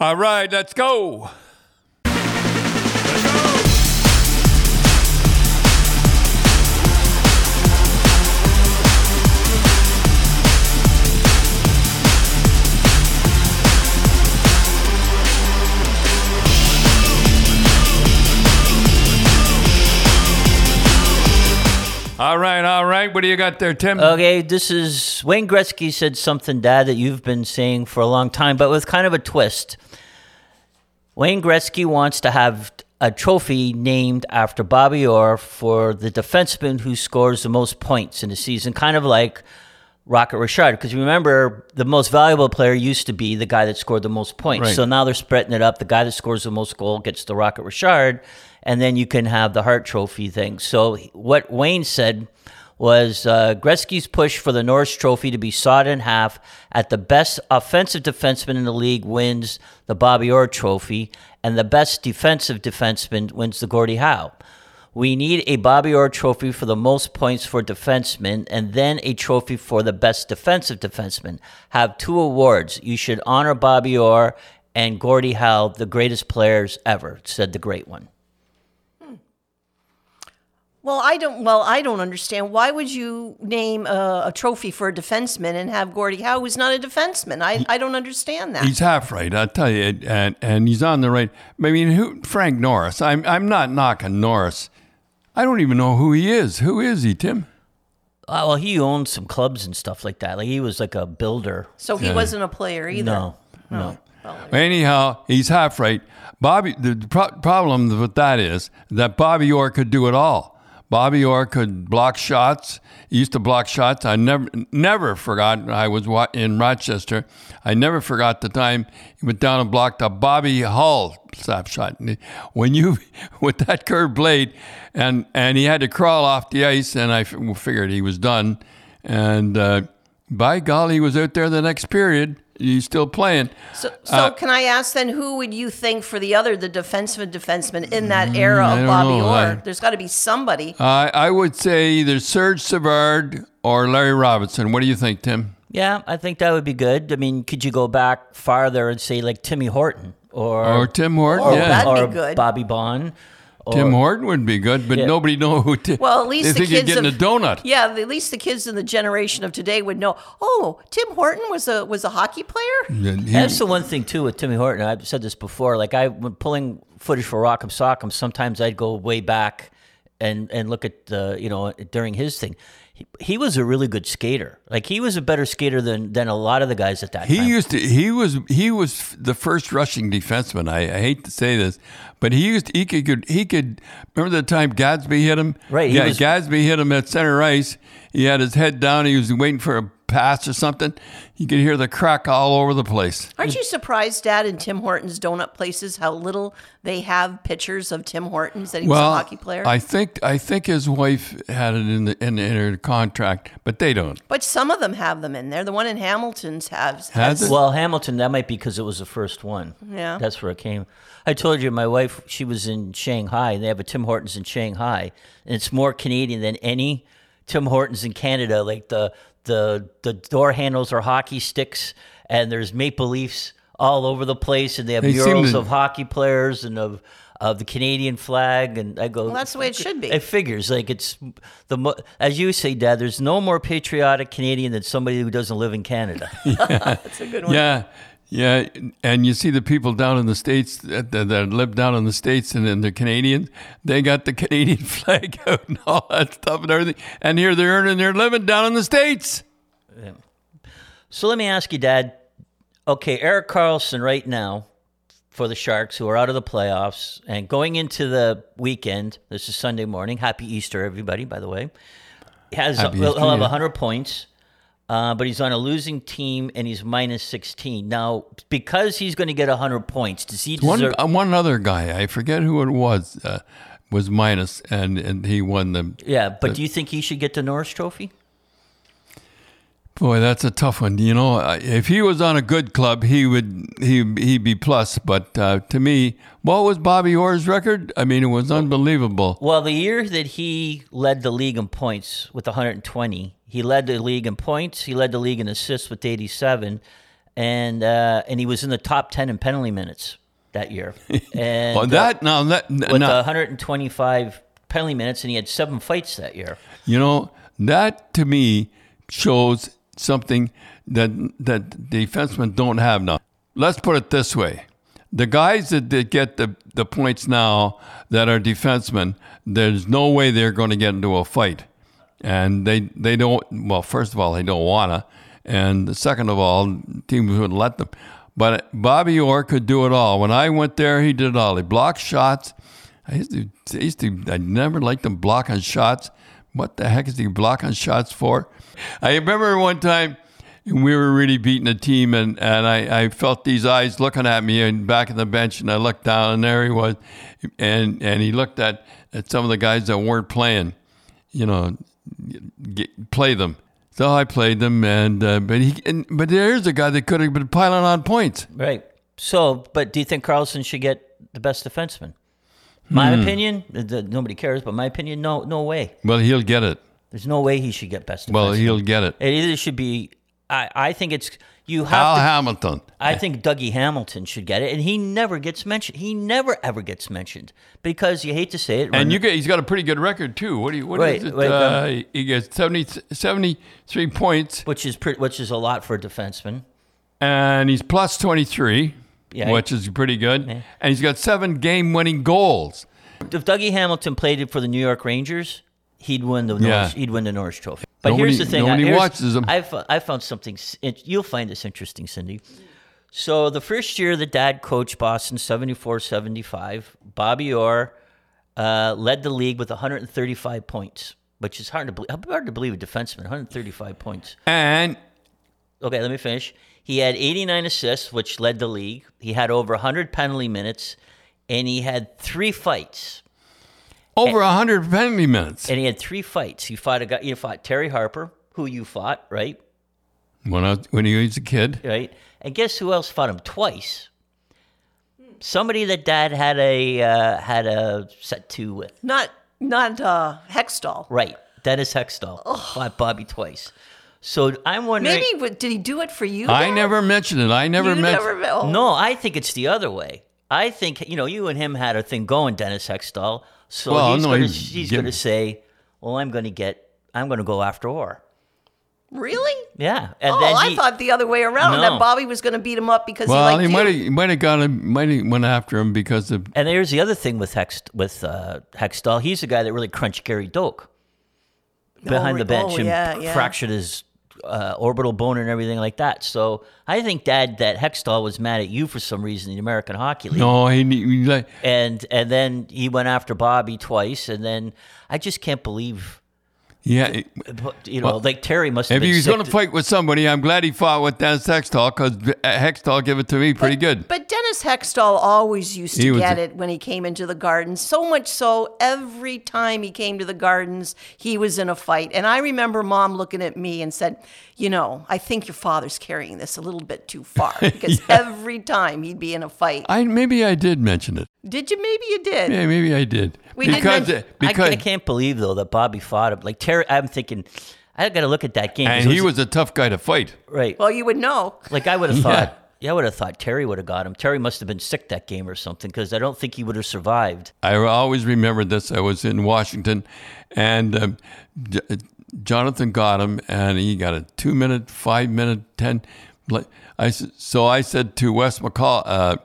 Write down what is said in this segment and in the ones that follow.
All right, let's go. All right, all right. What do you got there, Tim? Okay, this is Wayne Gretzky said something, Dad, that you've been saying for a long time, but with kind of a twist. Wayne Gretzky wants to have a trophy named after Bobby Orr for the defenseman who scores the most points in a season, kind of like Rocket Richard. Because remember, the most valuable player used to be the guy that scored the most points. Right. So now they're spreading it up. The guy that scores the most goal gets the Rocket Richard, and then you can have the Hart Trophy thing. So what Wayne said was uh, Gretzky's push for the Norris Trophy to be sawed in half at the best offensive defenseman in the league wins the Bobby Orr Trophy, and the best defensive defenseman wins the Gordie Howe. We need a Bobby Orr trophy for the most points for defensemen and then a trophy for the best defensive defenseman. Have two awards. You should honor Bobby Orr and Gordie Howe, the greatest players ever, said the great one. Well, I don't. Well, I don't understand. Why would you name a, a trophy for a defenseman and have Gordie Howe, who's not a defenseman? I, I don't understand that. He's half right, I tell you, and and he's on the right. I mean, who? Frank Norris. I'm I'm not knocking Norris. I don't even know who he is. Who is he, Tim? Uh, well, he owned some clubs and stuff like that. Like he was like a builder. so he wasn't a player either. No, no. Anyhow, he's half right. Bobby. The pro- problem with that is that Bobby Orr could do it all. Bobby Orr could block shots. He used to block shots. I never, never forgot. I was in Rochester. I never forgot the time he went down and blocked a Bobby Hull slap shot. When you with that curved blade, and and he had to crawl off the ice, and I figured he was done. And uh, by golly, he was out there the next period. He's still playing. So, so Uh, can I ask then, who would you think for the other, the defenseman defenseman in that era Mm, of Bobby know. Orr? I- There's got to be somebody. I I would say either Serge Savard or Larry Robinson. What do you think, Tim? Yeah, I think that would be good. I mean, could you go back farther and say like Timmy Horton or Or Tim Horton? Oh, yeah. that'd be or good. Bobby Baun? Or, Tim Horton would be good, but Yeah. nobody know who. Tim. Well, at least they the think you're kids getting of, a donut. Yeah, at least the kids in the generation of today would know. Oh, Tim Horton was a was a hockey player. And he- That's the one thing too with Timmy Horton. I've said this before. Like I, when pulling footage for Rock'em Sock'em, sometimes I'd go way back and and look at the you know during his thing. He, he was a really good skater. Like he was a better skater than than a lot of the guys at that he time. used to. He was. He was the first rushing defenseman. I, I hate to say this, but he used. He could. He could. Remember the time Gadsby hit him? Right, Yeah, was- Gadsby hit him at center ice. He had his head down. He was waiting for a pass or something. You could hear the crack all over the place. Aren't you surprised, Dad, in Tim Hortons donut places, how little they have pictures of Tim Hortons that he was a hockey player? I think. I think his wife had it in the in, in her contract, but they don't. but some of them have them in there. The one in Hamilton's has. Has it? Well, Hamilton, that might be because it was the first one. Yeah. That's where it came. I told you, my wife, she was in Shanghai, and they have a Tim Hortons in Shanghai, and it's more Canadian than any Tim Hortons in Canada. Like the the the door handles are hockey sticks, and there's maple leafs all over the place, and they have They murals to- of hockey players and of of the Canadian flag, and I go. Well, that's the way it should be. It figures like it's the mo- as you say, Dad. There's no more patriotic Canadian than somebody who doesn't live in Canada. That's a good one. Yeah, yeah, and you see the people down in the states that, that, that live down in the states and then the Canadians, they got the Canadian flag out and all that stuff and everything, and here they're earning their living down in the states. So let me ask you, Dad. Okay, Erik Karlsson right now for the Sharks, who are out of the playoffs and going into the weekend. This is Sunday morning. Happy Easter, everybody! By the way, has Happy he'll, Easter, have yeah. hundred points, uh, but he's on a losing team and he's minus sixteen now because he's going to get hundred points. Does he One deserve? uh, one other guy, I forget who it was, uh, was minus, and and he won the. yeah, but do you think he should get the Norris Trophy? Boy, that's a tough one. You know, uh, if he was on a good club, he would he he'd be plus. But uh, to me, what was Bobby Orr's record? I mean, it was unbelievable. Well, the year that he led the league in points with 120, he led the league in points. He led the league in assists with 87, and uh, and he was in the top ten in penalty minutes that year. And Well, uh, that now that with now, 125 penalty minutes, and he had seven fights that year. You know, that to me shows something that that defensemen don't have now. Let's put it this way. The guys that, that get the, the points now that are defensemen, there's no way they're going to get into a fight. And they, they don't, well, first of all, they don't want to. And second of all, teams wouldn't let them. But Bobby Orr could do it all. When I went there, he did it all. He blocked shots. I used to, I used to, I never liked him blocking shots. What the heck is he blocking shots for? I remember one time we were really beating a team, and, and I, I felt these eyes looking at me and back of the bench, and I looked down, and there he was, and and he looked at, at some of the guys that weren't playing, you know, get, play them. So I played them, and uh, but he, and, but there's a guy that could have been piling on points. Right. So, but do you think Karlsson should get the best defenseman? My Hmm. opinion, th- nobody cares, but my opinion, no, no way. Well, he'll get it. There's no way he should get best. Well, he'll get it. It either should be. I, I think it's you have Al to. Hamilton. I think Dougie Hamilton should get it, and he never gets mentioned. He never ever gets mentioned because you hate to say it. And you get, he's got a pretty good record too. What do you? What is Right, it? right, uh, he gets 70, 73 points, which is pretty, which is a lot for a defenseman. and he's plus twenty three, Yeah. which is pretty good. And he's got seven game winning goals. If Dougie Hamilton played it for the New York Rangers, he'd win the Yeah. Norris, he'd win the Norris Trophy. But Nobody- here's the thing: nobody here's- watches him. I I found something. You'll find this interesting, Cindy. So the first year that Dad coached Boston, 74-75, Bobby Orr uh, led the league with 135 points, which is hard to believe. Hard to believe a defenseman, 135 points. And Okay, let me finish. He had 89 assists, which led the league. He had over 100 penalty minutes, and he had three fights. over a hundred penalty minutes. And he had three fights. He fought a guy. You fought Terry Harper, who you fought, right? When I was, when he was a kid, Right. And guess who else fought him twice? Somebody that Dad had a uh, had a set two with. Not not uh, Hextall. Right. Dennis Hextall fought Bobby twice. So I'm wondering. Maybe w- did he do it for you? I Dad? never mentioned it. I never mentioned. never. Oh. No, I think it's the other way. I think you know you and him had a thing going, Dennis Hextall. So Well, he's no, going to he's he's going to say, "Well, I'm going to get I'm going to go after Orr." Really? Yeah, and oh, then I he, thought the other way around. No. That Bobby was going to beat him up because Well, he he liked might have might have got him. Might have went after him because of And there's the other thing with Hex with uh, Hextall. He's the guy that really crunched Gary Doak behind Oh, the bench oh, and yeah, yeah. fractured his uh, orbital bone and everything like that. So I think Dad that Hextall was mad at you for some reason in the American Hockey League. no. He, he like And and then he went after Bobby twice, and then I just can't believe. Yeah. You know, like Terry must have If been he was going to fight with somebody, I'm glad he fought with Dennis Hextall because uh, Hextall gave it to me pretty good. But Dennis Hextall always used to He was get a- it when he came into the gardens. So much so, every time he came to the gardens, he was in a fight. And I remember mom looking at me and said, You know, I think your father's carrying this a little bit too far because every time he'd be in a fight. I maybe I did mention it. Did you? Maybe you did. Yeah, maybe I did. We didn't because mention- I, because I can't believe though that Bobby fought him. Like Terry, I'm thinking, I got to look at that game. and it he was a tough guy to fight. right. Well, you would know. Like I would have thought. Yeah, I would have thought Terry would have got him. Terry must have been sick that game or something because I don't think he would have survived. I always remember this. I was in Washington, and um, J- Jonathan got him, and he got a two minute, five minute, ten. I I s- so I said to Wes McCall, uh,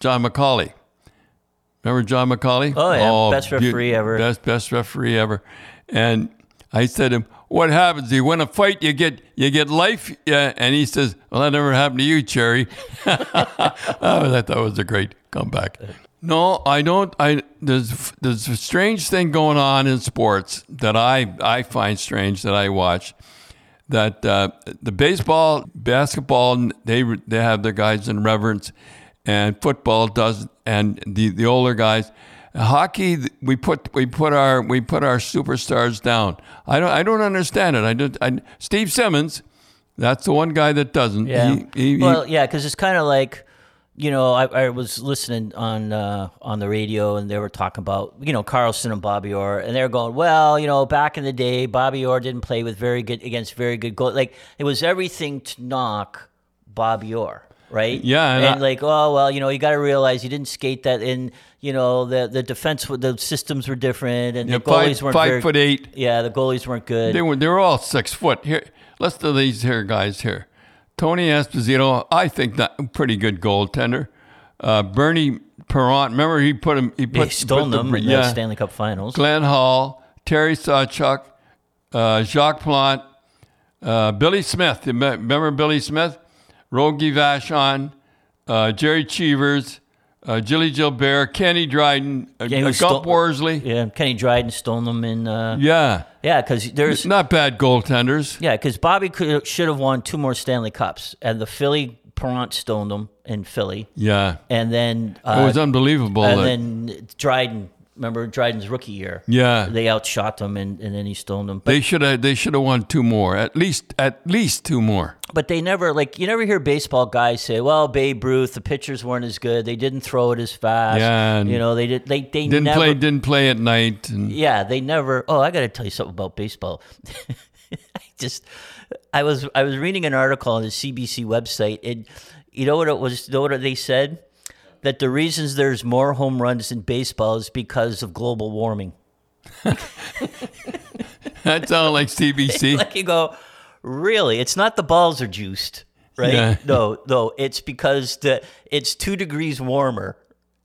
John McCauley. Remember John McCauley? Oh, yeah. Best beau- referee ever. Best best referee ever. And I said to him, "What happens? You win a fight, you get you get life." Yeah. And he says, "Well, that never happened to you, Cherry." oh, I thought it was a great comeback. No, I don't. I there's there's a strange thing going on in sports that I I find strange that I watch. That uh, the baseball, basketball, they they have their guys in reverence, and football does, and the the older guys. Hockey, we put we put our we put our superstars down. I don't I don't understand it. I don't. I, Steve Simmons, that's the one guy that doesn't. Yeah. He- he- well, yeah, because it's kind of like, you know, I, I was listening on uh, on the radio and they were talking about, you know, Karlsson and Bobby Orr, and they were going, well, you know, back in the day, Bobby Orr didn't play with very good against very good goal. Like it was everything to knock Bobby Orr, right? Yeah, and and, I- like, oh well, you know, you got to realize you didn't skate that in. You know, the the defense, the systems were different, and Yeah, the goalies five- weren't five very- foot eight. Yeah, the goalies weren't good. They were they were all six foot. Here, let's do these here guys here. Tony Esposito, I think that pretty good goaltender. Uh, Bernie Parent, remember he put him. He put stole put the- them in yeah. the Stanley Cup Finals. Glenn Hall, Terry Sawchuk, uh, Jacques Plante, uh, Billy Smith. Remember Billy Smith? Rogie Vachon, uh, Gerry Cheevers, uh, Jilly Gilbert, Kenny Dryden, uh, Yeah, he Gump sto- Worsley. Yeah, Kenny Dryden stole them in. Uh, Yeah. yeah, because there's Not bad goaltenders. yeah, because Bobby could should have won two more Stanley Cups, and the Philly Parent stoned them in Philly, Yeah. and then uh, It was unbelievable. and that- then Dryden. Remember Dryden's rookie year? Yeah. they outshot them, and, and then he stoned them. But they should have they should have won two more. At least at least two more. but they never like you never hear baseball guys say, "Well, Babe Ruth, the pitchers weren't as good. They didn't throw it as fast. Yeah, you know, they did. They they Didn't never play didn't play at night and Yeah, they never. Oh, I got to tell you something about baseball. I just, I was, I was reading an article on the CBC website, and you know what it was? You know what they said? That the reasons there's more home runs in baseball is because of global warming. that sounds like CBC. Like you go, really? It's not the balls are juiced, right? Yeah. No, no, it's because the it's two degrees warmer,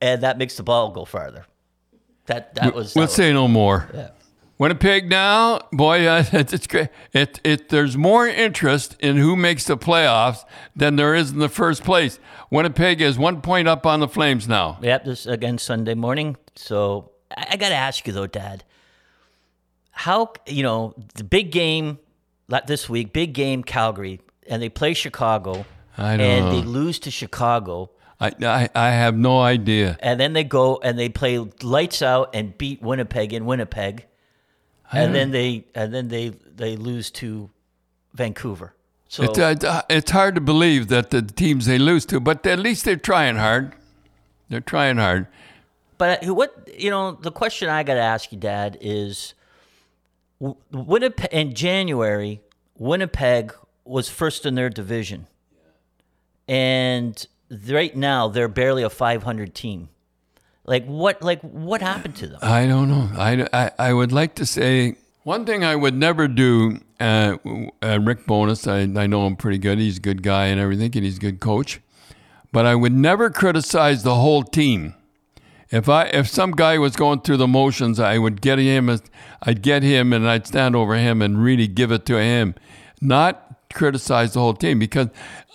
and that makes the ball go farther. That that was. was- say no more. Winnipeg now, boy, uh, it's, it's great. It, it, there's more interest in who makes the playoffs than there is in the first place. Winnipeg is one point up on the Flames now. Yep, this again Sunday morning. So I, I got to ask you though, Dad. How you know the big game this week? Big game, Calgary, and they play Chicago, and know. they lose to Chicago, I, I, I have no idea. and then they go and they play lights out and beat Winnipeg in Winnipeg, and then they and then they they lose to Vancouver. So It's, uh, it's hard to believe that the teams they lose to, but at least they're trying hard. They're trying hard. But uh, what you know, the question I got to ask you, Dad, is Winnipeg in January. Winnipeg was first in their division, and right now they're barely a 500 team. Like what? Like what happened to them? I don't know. I, I, I would like to say one thing I would never do. Uh, uh, Rick Bowness, I, I know him pretty good. He's a good guy and everything, and he's a good coach. But I would never criticize the whole team. If I if some guy was going through the motions, I would get him. I'd get him, and I'd stand over him and really give it to him, not criticize the whole team. Because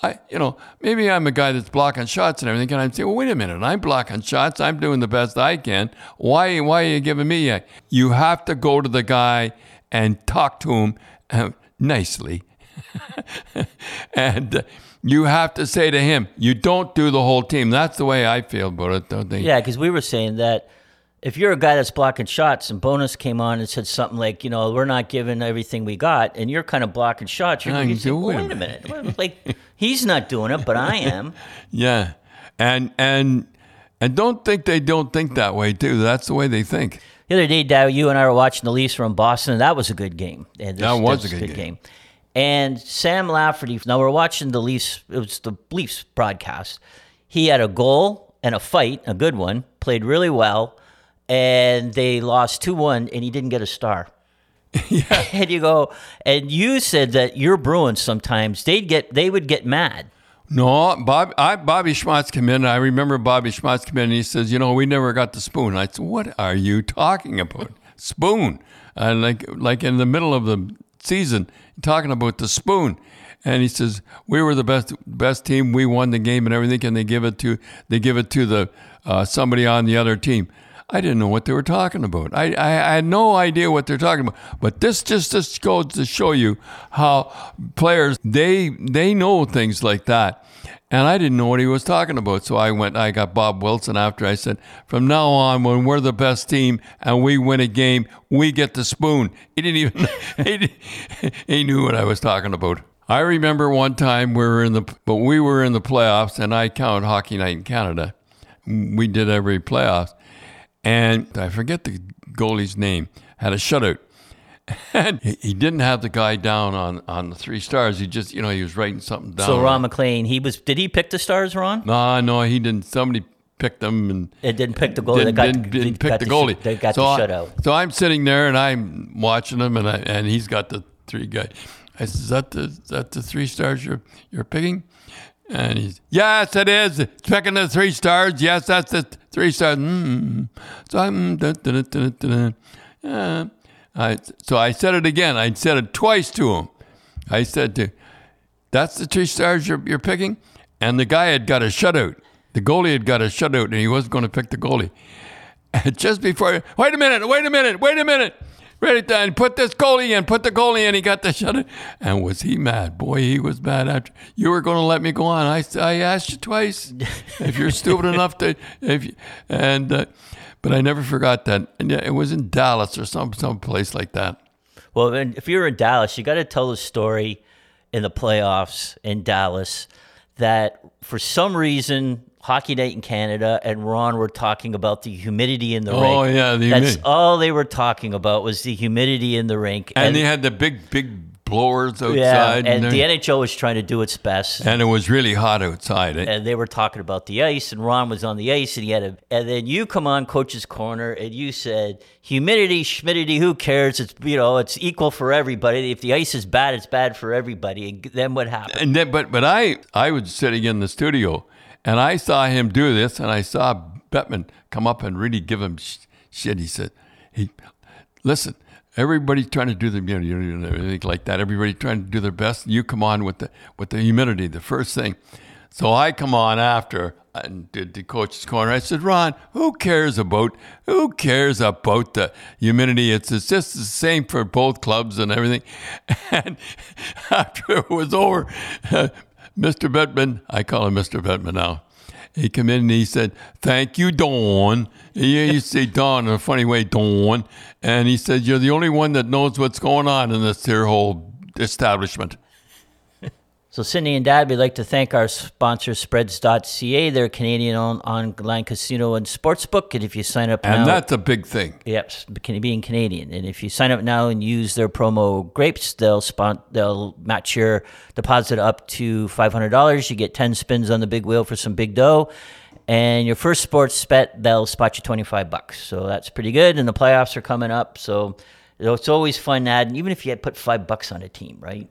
I, you know, maybe I'm a guy that's blocking shots and everything, and I'm saying, well, wait a minute, I'm blocking shots. I'm doing the best I can. Why why are you giving me? A, you have to go to the guy and talk to him uh, nicely and uh, you have to say to him, you don't do the whole team. That's the way I feel about it, don't they? Yeah, because we were saying that if you're a guy that's blocking shots and Bowness came on and said something like, you know, we're not giving everything we got, and you're kind of blocking shots, you're going to say, wait a minute. Like, he's not doing it, but I am. Yeah. And and and don't think they don't think that way too. That's the way they think. The other day, Dow, you and I were watching the Leafs from Boston, and that was a good game. And this- That was a good game. And Sam Lafferty, now we're watching the Leafs, it was the Leafs broadcast. He had a goal and a fight, a good one, played really well, and they lost 2 1, and he didn't get a star. yeah. And you go, and you said that your Bruins sometimes, they'd get, they would get mad. No, Bob, I, Bobby Schmautz came in. I remember Bobby Schmautz came in and he says, "You know, we never got the spoon." I said, "What are you talking about? spoon?" And like, like in the middle of the season, talking about the spoon. And he says, "We were the best, best team. We won the game and everything." And they give it to, they give it to the uh, somebody on the other team. I didn't know what they were talking about. I, I, I had no idea what they're talking about. But this just, just goes to show you how players they they know things like that. And I didn't know what he was talking about. So I went, I got Bob Wilson after I said, from now on, when we're the best team and we win a game, we get the spoon. He didn't even, he, he knew what I was talking about. I remember one time we were in the, but we were in the playoffs and I count Hockey Night in Canada. We did every playoffs. And I forget the goalie's name, had a shutout. And he, didn't have the guy down on, on the three stars. He just, you know, he was writing something down. So Ron MacLean, he was. Did he pick the stars, Ron? No, no, he didn't. Somebody picked them and It didn't pick the goalie. didn't, they got, didn't, didn't pick the sh- goalie. They got so the I- shutout. So I'm sitting there and I'm watching him, and I, and he's got the three guys. I said, "Is that the is that the three stars you're you're picking?" And he's, "Yes, it is. It's picking the three stars. Yes, that's the three stars." Mm. So I'm. Uh, I, so I said it again. I said it twice to him. I said to, "That's the three stars you're, you're picking," and the guy had got a shutout. The goalie had got a shutout, and he wasn't going to pick the goalie. And just before, wait a minute, wait a minute, wait a minute. Ready then, put this goalie in, put the goalie in. He got the shutout. And was he mad? Boy, he was mad after. You were going to let me go on. I, I asked you twice if you're stupid enough to, if you, and, uh, but I never forgot that. And it was in Dallas or some, some place like that. Well, if you're in Dallas, you got to tell the story in the playoffs in Dallas that for some reason Hockey Night in Canada and Ron were talking about the humidity in the rink. Oh, yeah, the that's all they were talking about was the humidity in the rink. And, they had the big, big blowers outside. yeah, and there- the NHL was trying to do its best. and it was really hot outside. eh? and they were talking about the ice, and Ron was on the ice, and he had a. And then you come on Coach's Corner, and you said humidity, schmidity, who cares? It's you know it's equal for everybody. If the ice is bad, it's bad for everybody. And then what happened? And then, but but I I was sitting in the studio, and I saw him do this, and I saw Bettman come up and really give him sh- shit. He said, "He, listen, everybody's trying to do the you know, you know everything like that. Everybody trying to do their best. You come on with the with the humidity, the first thing. So I come on after and did the coach's corner. I said, Ron, who cares about who cares about the humidity? It's, it's just the same for both clubs and everything. And after it was over, Mr. Bettman, I call him Mr. Bettman now. He come in and he said, "Thank you, Dawn." He used to say Dawn in a funny way, Dawn. And he said, "You're the only one that knows what's going on in this here whole establishment." So, Cindy and Dad, we'd like to thank our sponsor, Spreads.ca. They're Canadian owned online casino and sportsbook. And if you sign up And now, that's a big thing. Yep, being Canadian, and if you sign up now and use their promo Grapes, they'll spon- they'll match your deposit up to five hundred dollars. You get ten spins on the big wheel for some big dough, and your first sports bet they'll spot you twenty five bucks. So that's pretty good. And the playoffs are coming up, so it's always fun adding. Even if you had put five bucks on a team, right?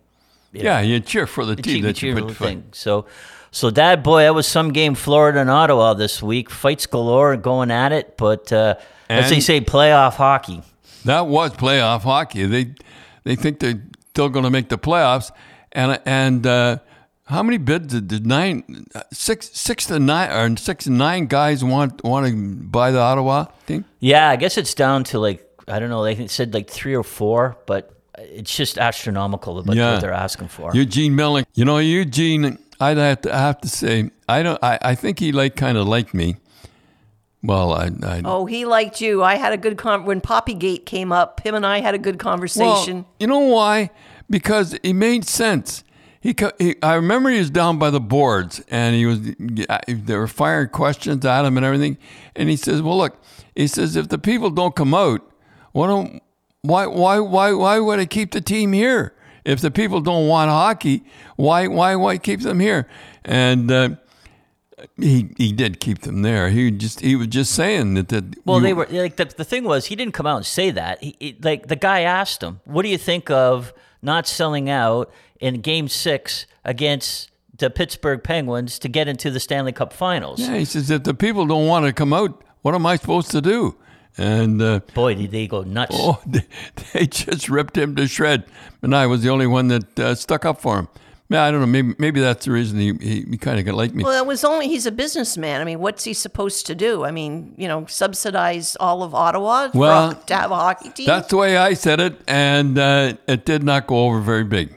Yeah, you cheer for the The team that you put. thing. So, so Dad, boy, that was some game. Florida and Ottawa this week, fights galore, going at it. But uh, as they say, playoff hockey. That was playoff hockey. They they think they're still going to make the playoffs, and and uh, how many bids did, did nine, six, six to nine, or six to nine guys want want to buy the Ottawa thing? Yeah, I guess it's down to like I don't know. They said like three or four, but it's just astronomical about Yeah. what they're asking for. Eugene Melnyk. You know, Eugene. I'd have to I have to say I don't. I, I think he like kind of liked me. Well, I, I Oh, he liked you. I had a good con when Poppygate came up. Him and I had a good conversation. Well, you know why? Because it made sense. He, he, I remember he was down by the boards, and he was. They were firing questions at him and everything, and he says, "Well, look," he says, "if the people don't come out, why don't why why why why would I keep the team here? If the people don't want hockey, why why why keep them here?" And uh, he he did keep them there. He just he was just saying that that well, you- they were like the, the thing was he didn't come out and say that. He, he- like the guy asked him, "What do you think of not selling out in Game Six against the Pittsburgh Penguins to get into the Stanley Cup Finals?" Yeah, he says if the people don't want to come out, what am I supposed to do? And uh, Boy, did they go nuts! oh, they, they just ripped him to shred. And I was the only one that uh, stuck up for him. Yeah, I don't know. Maybe maybe that's the reason he he, he kind of got like me. Well, it was only he's a businessman. I mean, what's he supposed to do? I mean, you know, subsidize all of Ottawa for- to have a hockey team. That's the way I said it, and uh, it did not go over very big.